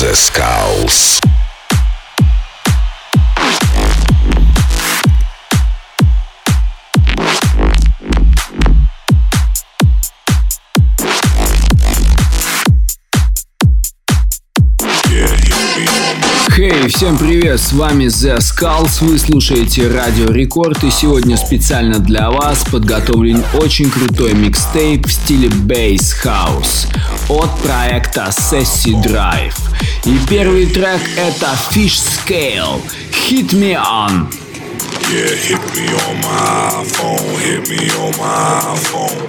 The Skulls. Всем привет, с вами The Skulls, вы слушаете Радио Рекорд и сегодня специально для вас подготовлен очень крутой микстейп в стиле Bass House от проекта Sessi Drive. И первый трек это Fish Scale, Hit Me On. Yeah, hit me on my phone, hit me on my phone.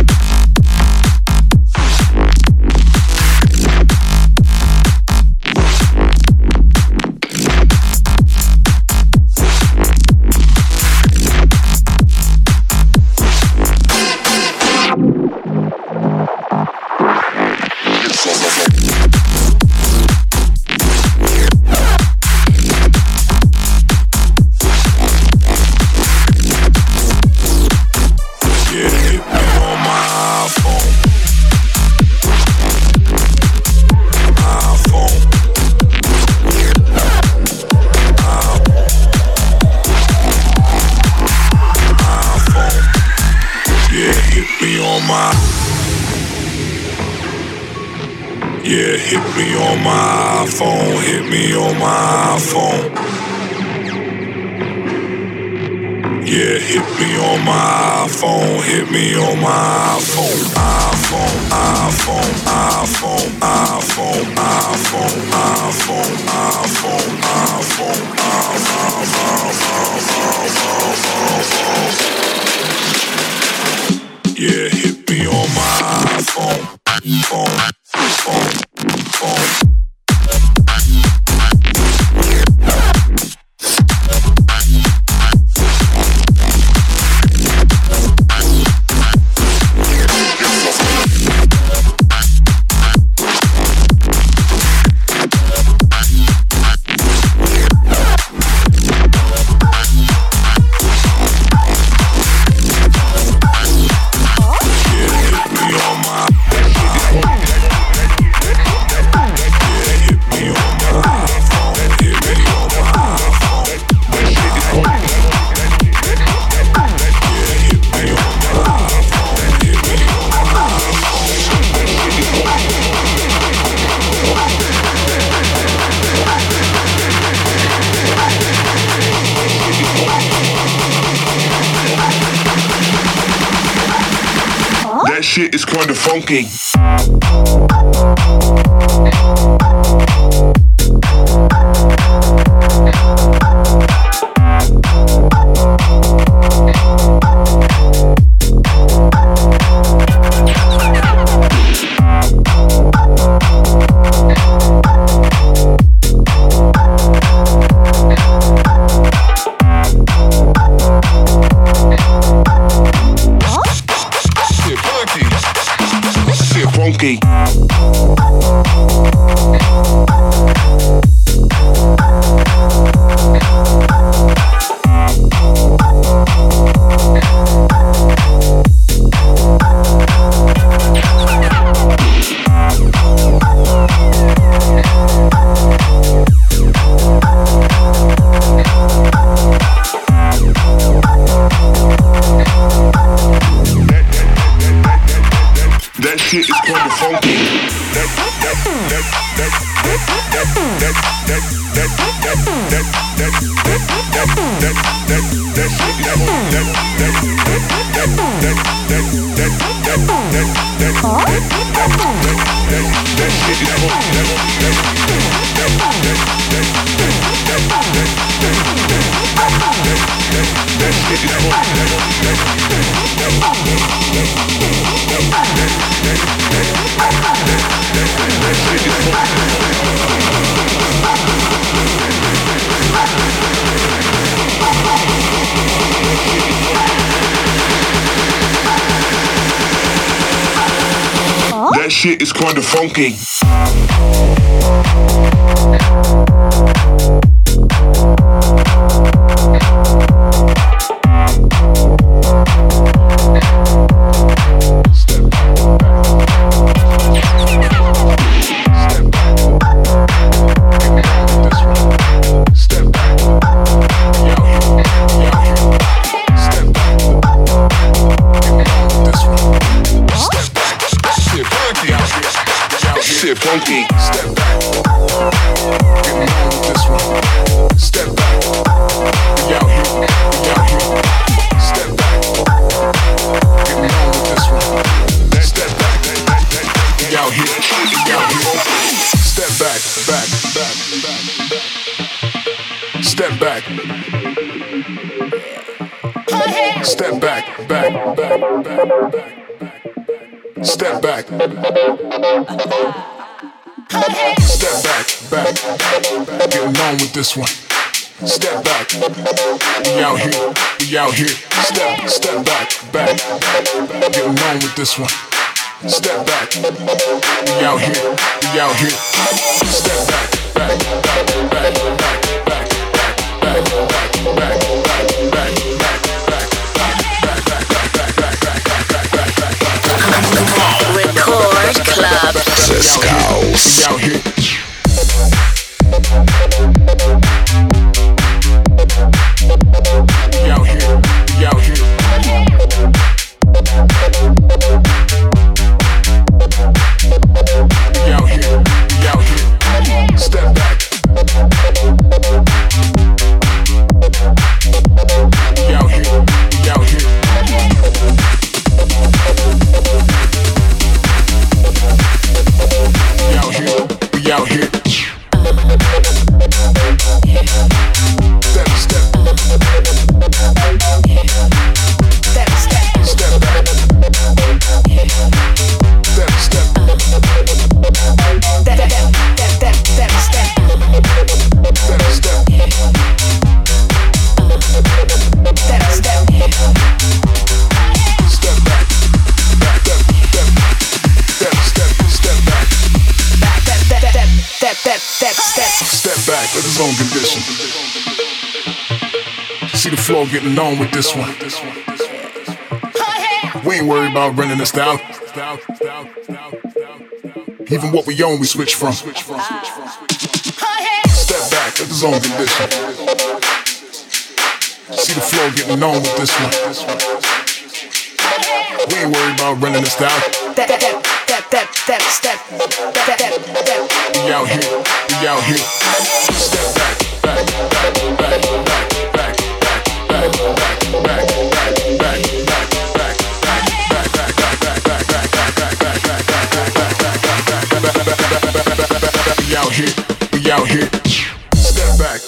phone, hit me on my phone, Yeah, hit me on my phone, hit me on my phone. iPhone, iPhone, iPhone, iPhone, iPhone, iPhone, iPhone, iPhone, iPhone, iPhone, iPhone, iPhone, iPhone. Yeah, hit me on my phone, phone, phone, phone. enjoy the funky. Kinda funky. Step back. Step back. Back. Getting on with this one. Step back. We out here. We out here. Step. Step back. Back. Getting on with this one. Step back, we out here, we out here. Step, back, back, back, back, back, back, back, back, back, back, Glasgow. Back, back. Club. The Skulls. getting on with this one. We ain't worried about running the style. Even what we own, we switch from. Step back, let the zone condition. See the flow getting on with this one. We ain't worried about running the style. We out here, we out here. Step back, back, back, back, back. We out here, we out here. Step back.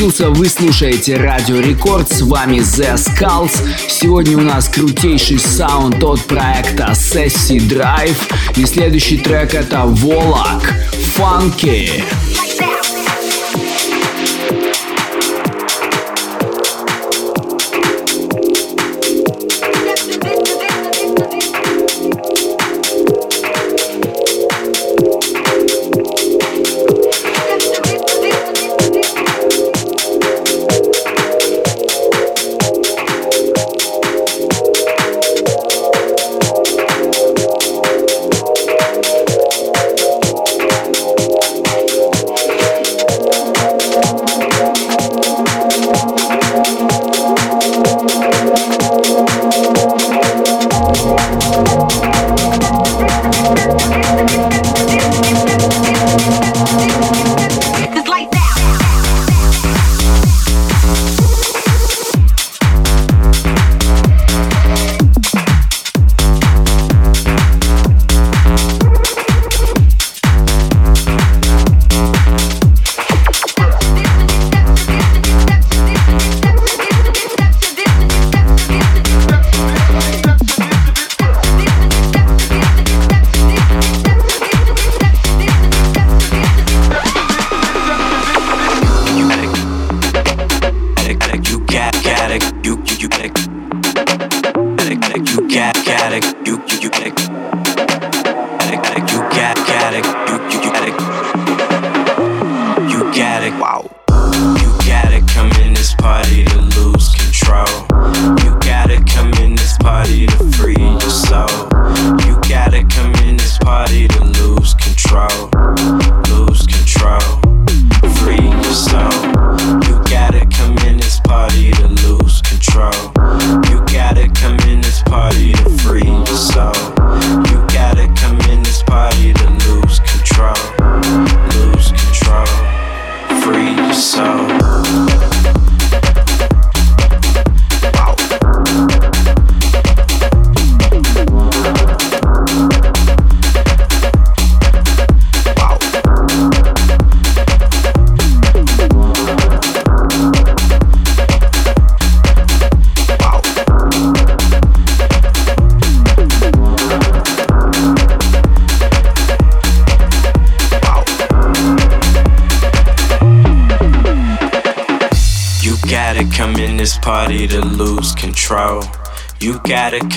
Подключился, вы слушаете Радио Рекорд, с вами The Skulls. Сегодня у нас крутейший саунд от проекта Sessi Drive, и следующий трек это Волок, Funky.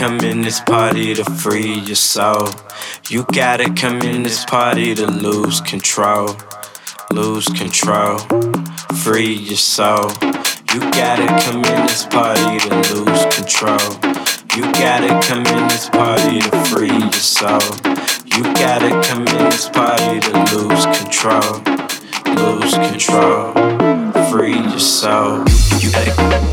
Come in this party to free your soul. You gotta come in this party to lose control. Lose control. Free your soul. You gotta come in this party to lose control. You gotta come in this party to free your soul. You gotta come in this party to lose control. Lose control. Free your soul. You, you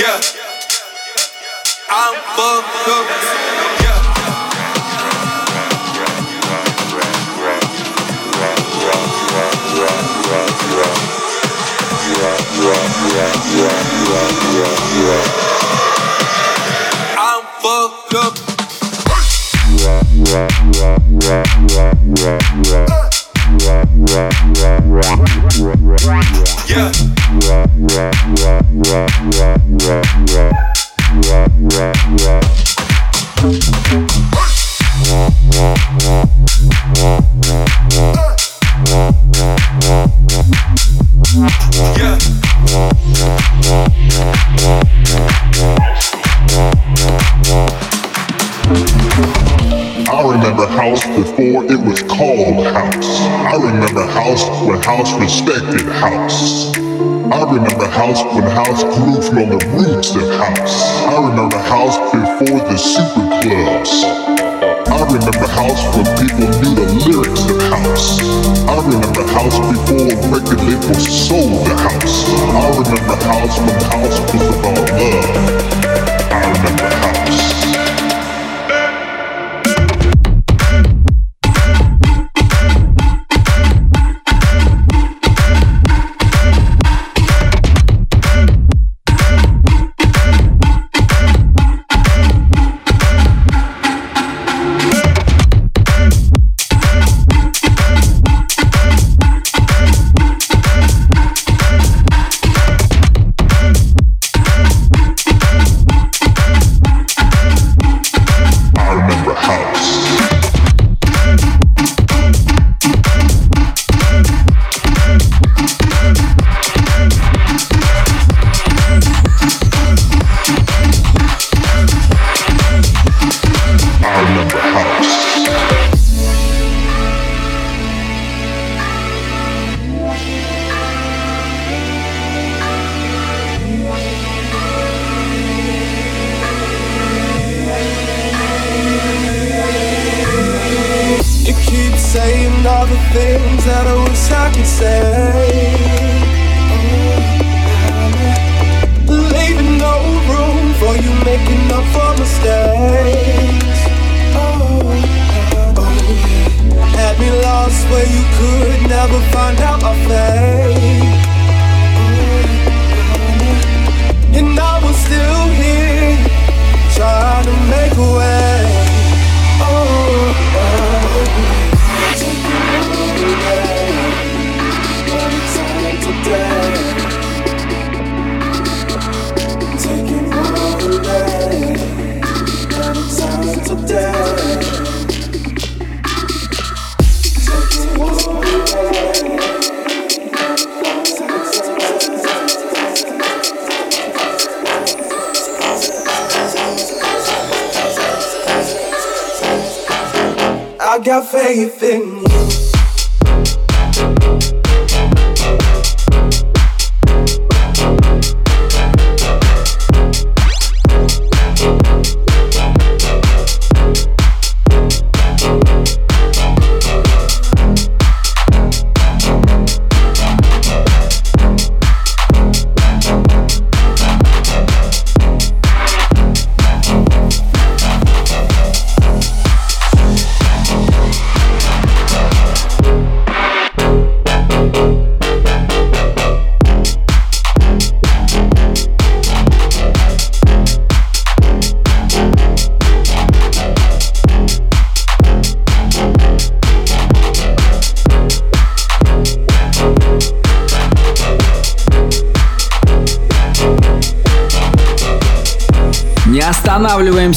Yeah. I'm fucked up. Yeah. I'm fucked up. Yeah. house respected house. I remember house when house grew from the roots of house. I remember house before the super clubs. I remember house when people knew the lyrics of house. I remember house before record labels sold the house. I remember house when house was about love. I remember house.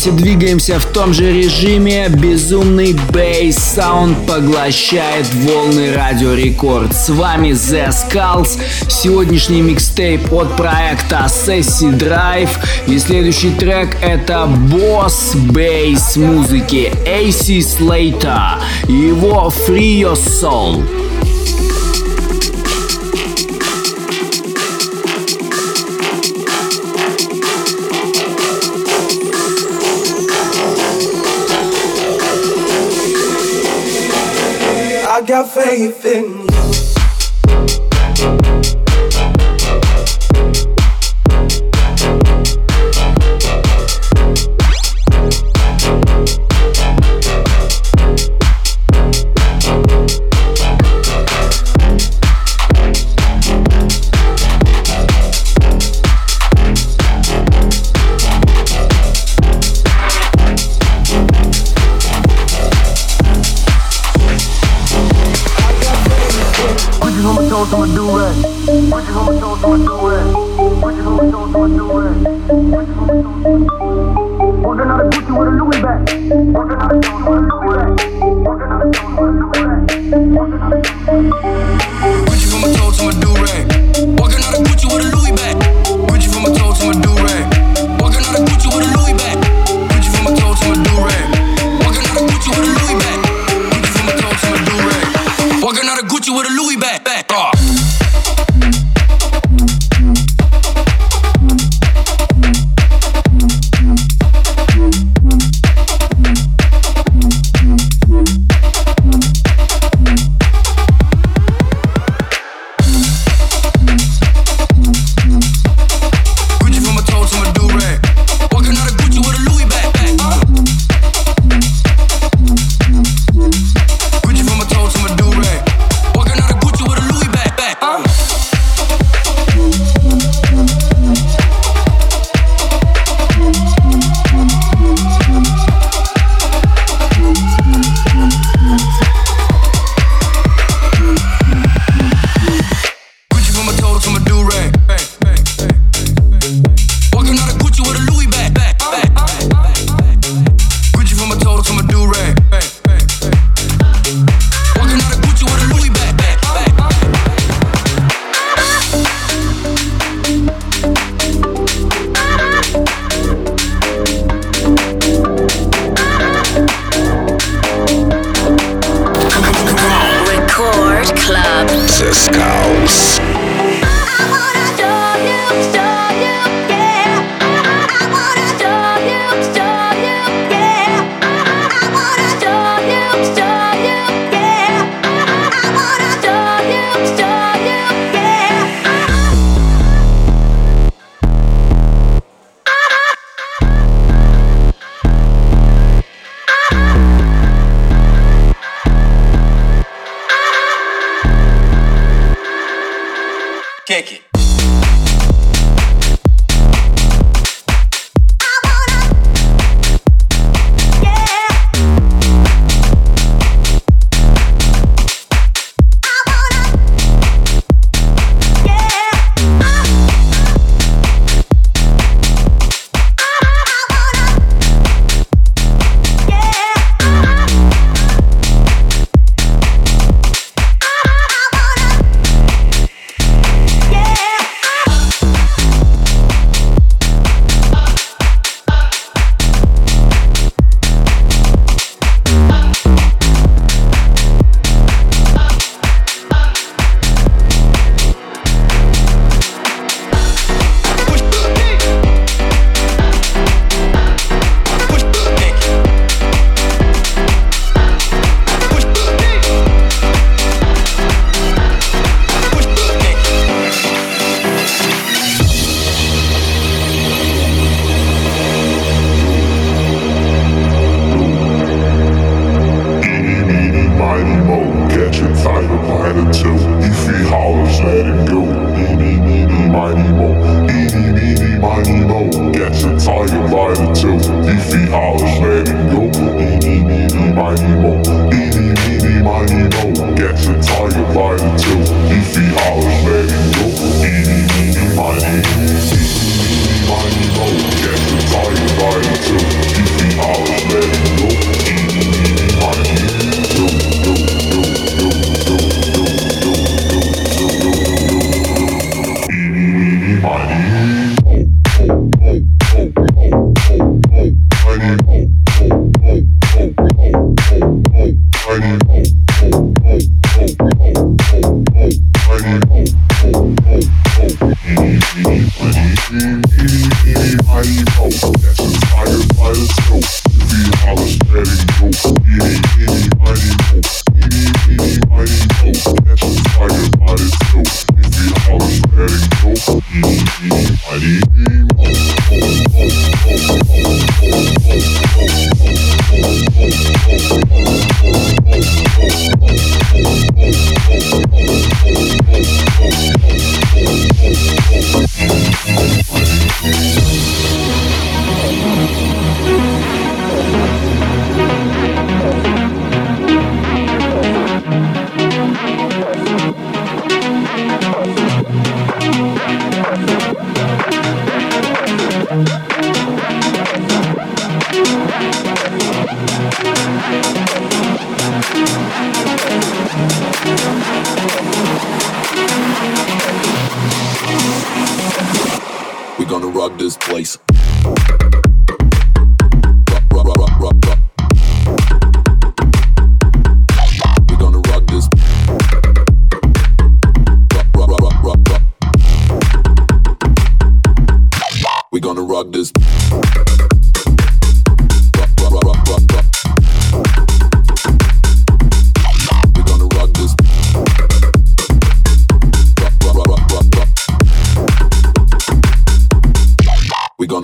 Останавливаемся, двигаемся в том же режиме. Безумный бейс саунд поглощает волны Радио Рекорд. С вами The Skulls. Сегодняшний микстейп от проекта Sessi Drive. И следующий трек это босс бейс музыки AC Slater его Free Your Soul. saving got faith in Get the tiger by the two.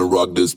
It's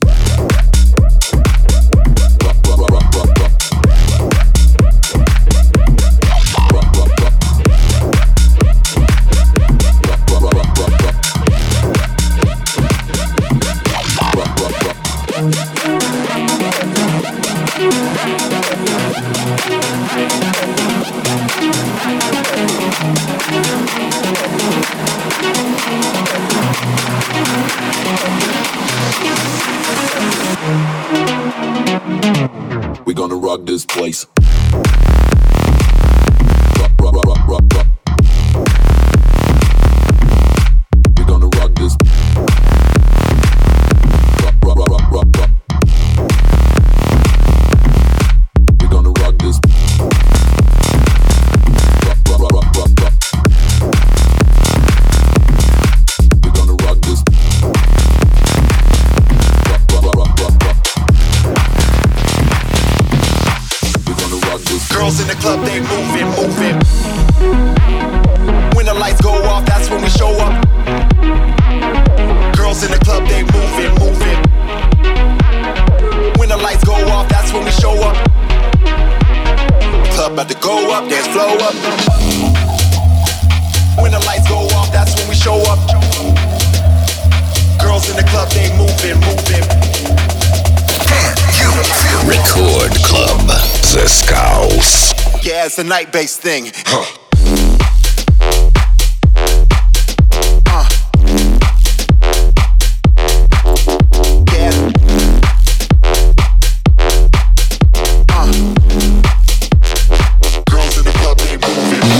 thing. Huh.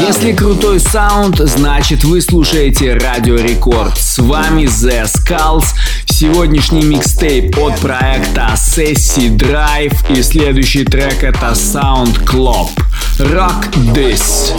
Если крутой саунд, значит вы слушаете Радио Рекорд. С вами The Skulls. Сегодняшний микстейп от проекта Sessi Drive и следующий трек это Sound Club. Rock This.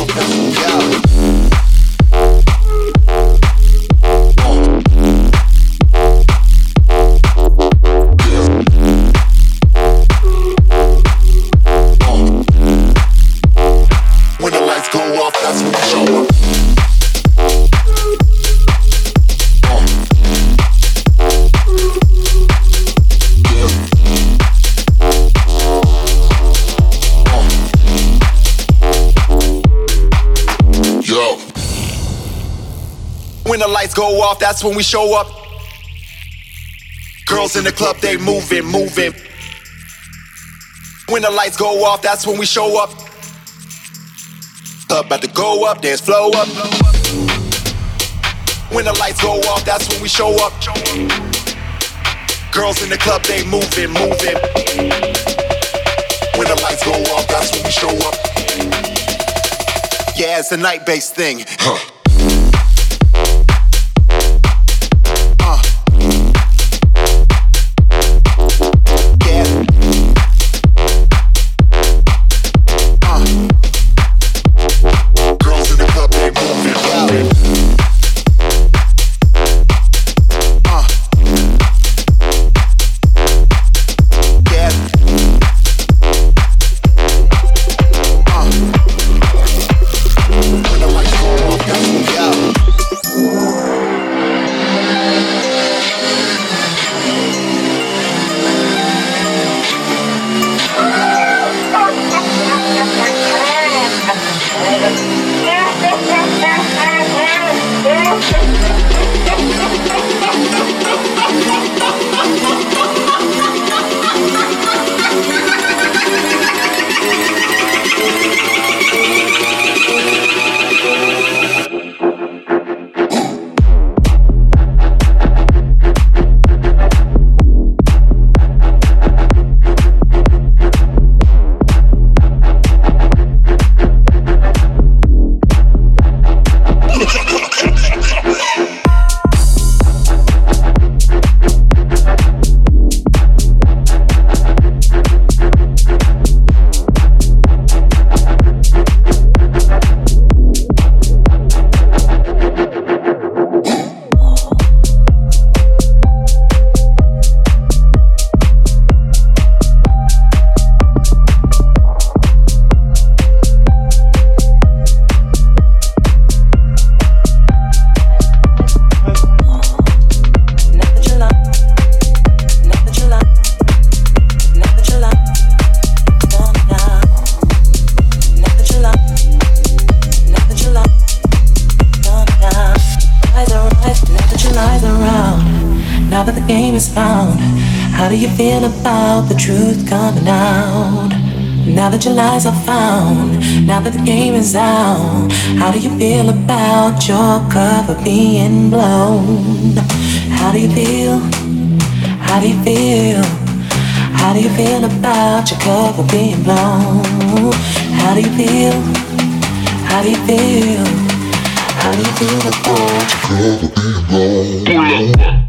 Lights go off, that's when we show up. Girls in the club, they moving, moving. When the lights go off, that's when we show up. Club about to go up, dance flow up. When the lights go off, that's when we show up. Girls in the club, they moving, moving. When the lights go off, that's when we show up. Yeah, it's a night-based thing. Huh. Now that the game is out, how do you feel about your cover being blown? How do you feel? How do you feel? How do you feel about your cover being blown? How do you feel? How do you feel? How do you feel about your cover being blown?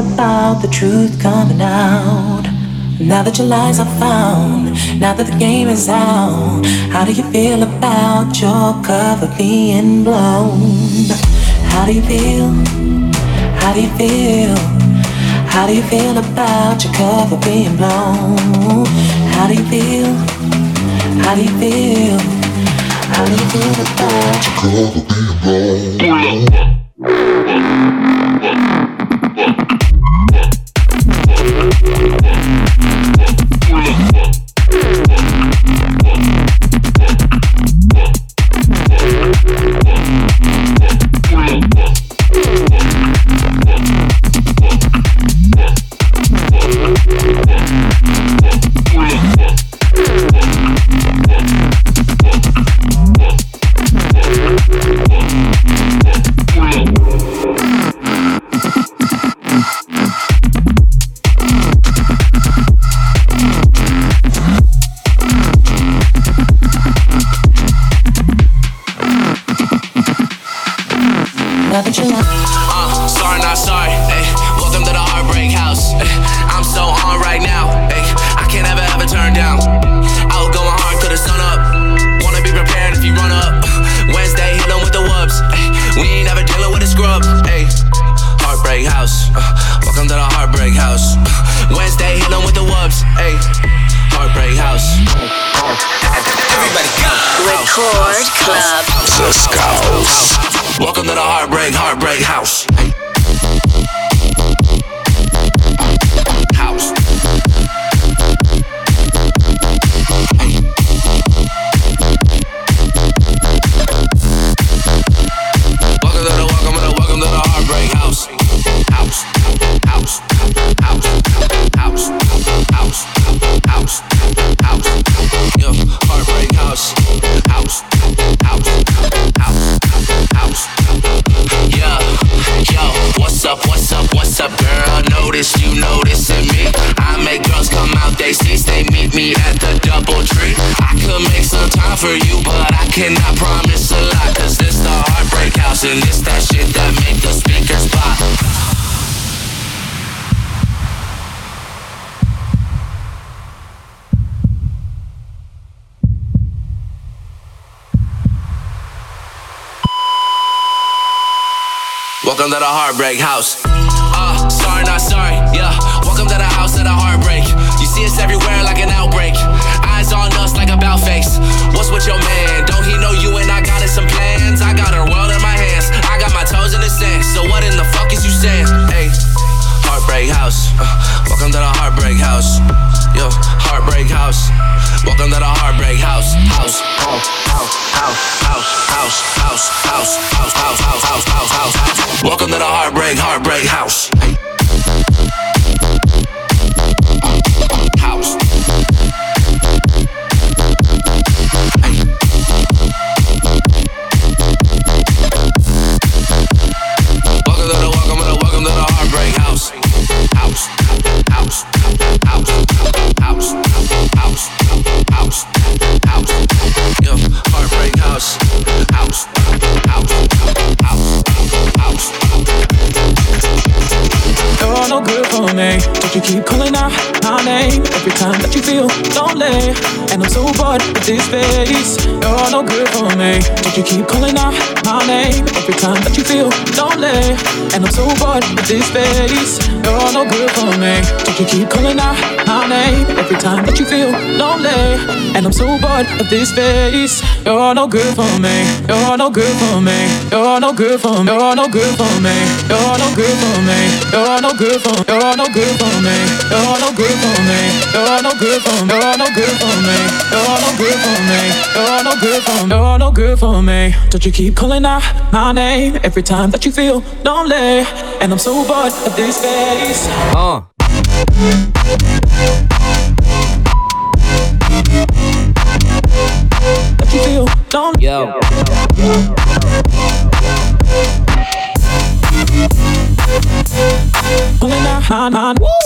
About the truth coming out? Now that your lies are found, now that the game is out, how do you feel about your cover being blown? How do you feel? How do you feel? How do you feel about your cover being blown? How do you feel? How do you feel? How do you feel about your cover being blown? Record Club. The Skulls. Welcome to the Heartbreak, Heartbreak House. Uh, sorry, not sorry, yeah. Welcome to the house of the heartbreak. You see us everywhere like an outbreak. Eyes on us like a bow face. What's with your man? Don't he know you and I got some plans? I got her world in my hands. I got my toes in the sand. So what in the fuck is you saying? Heartbreak House. Uh, welcome to the Heartbreak House. Yo, Heartbreak House. Welcome to the Heartbreak House. House. House. House. House. House. House. House. House. House. House. House. House. House. House. Welcome to the Heartbreak Heartbreak House. And I'm so bored with this face. You're no good for me. But you keep calling out my name every time that you feel lonely. And I'm so bored of this face. You're no good for me. You're no good for me. You're no good for me. You're no good for me. You're no good for me. You're no good for. You're no good for me. You're no good for me. You're no good for me. You're no good for me. You're no good for me. You're no good for me. You're no good for me. Don't you keep calling out my name every time that you feel lonely? And I'm so bored of this face. Uh. That you feel lonely. Yo. Calling out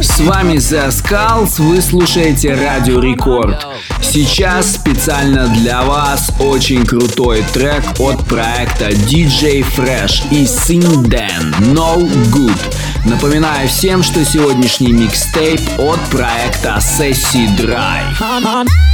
С вами The Skulls, вы слушаете Радио Рекорд. Сейчас специально для вас очень крутой трек от проекта DJ Fresh и Sing Dan No Good. Напоминаю всем, что сегодняшний микстейп от проекта Sessi Dry.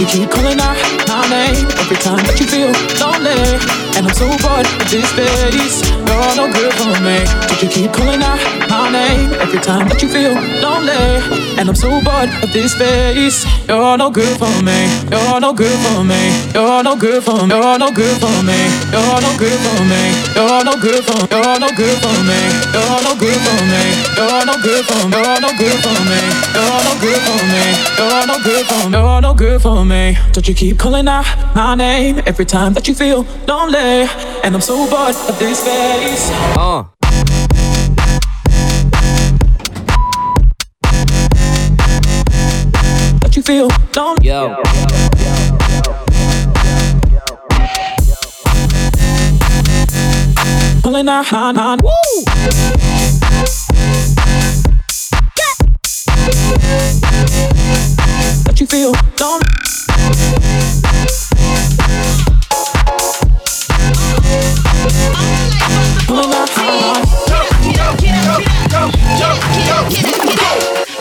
You keep calling out my name every time that you feel lonely. And I'm so bored of this face. You're no good for me. But you keep calling out my name every time that you feel lonely. And I'm so bored of this face. You're no good for me. You're no good for me. You're no good for me. You're no good for me. You're no good for me. You're no good for. You're no good for me. You're no good for me. You're no good for. You're no good for me. You're no good for me. You're no good for. You're no good for me. Don't you keep calling out my name every time that you feel lonely? And I'm so bored of this face. Uh. That you feel lonely. Yo. Calling out my name. Woo! That you feel my name. Shake it,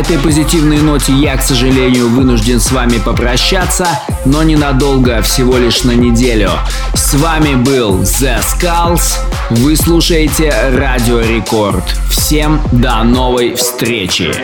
этой позитивной ноте я, к сожалению, вынужден с вами попрощаться, но ненадолго, всего лишь на неделю. С вами был The Skulls. Вы слушаете Радио Рекорд. Всем до новой встречи.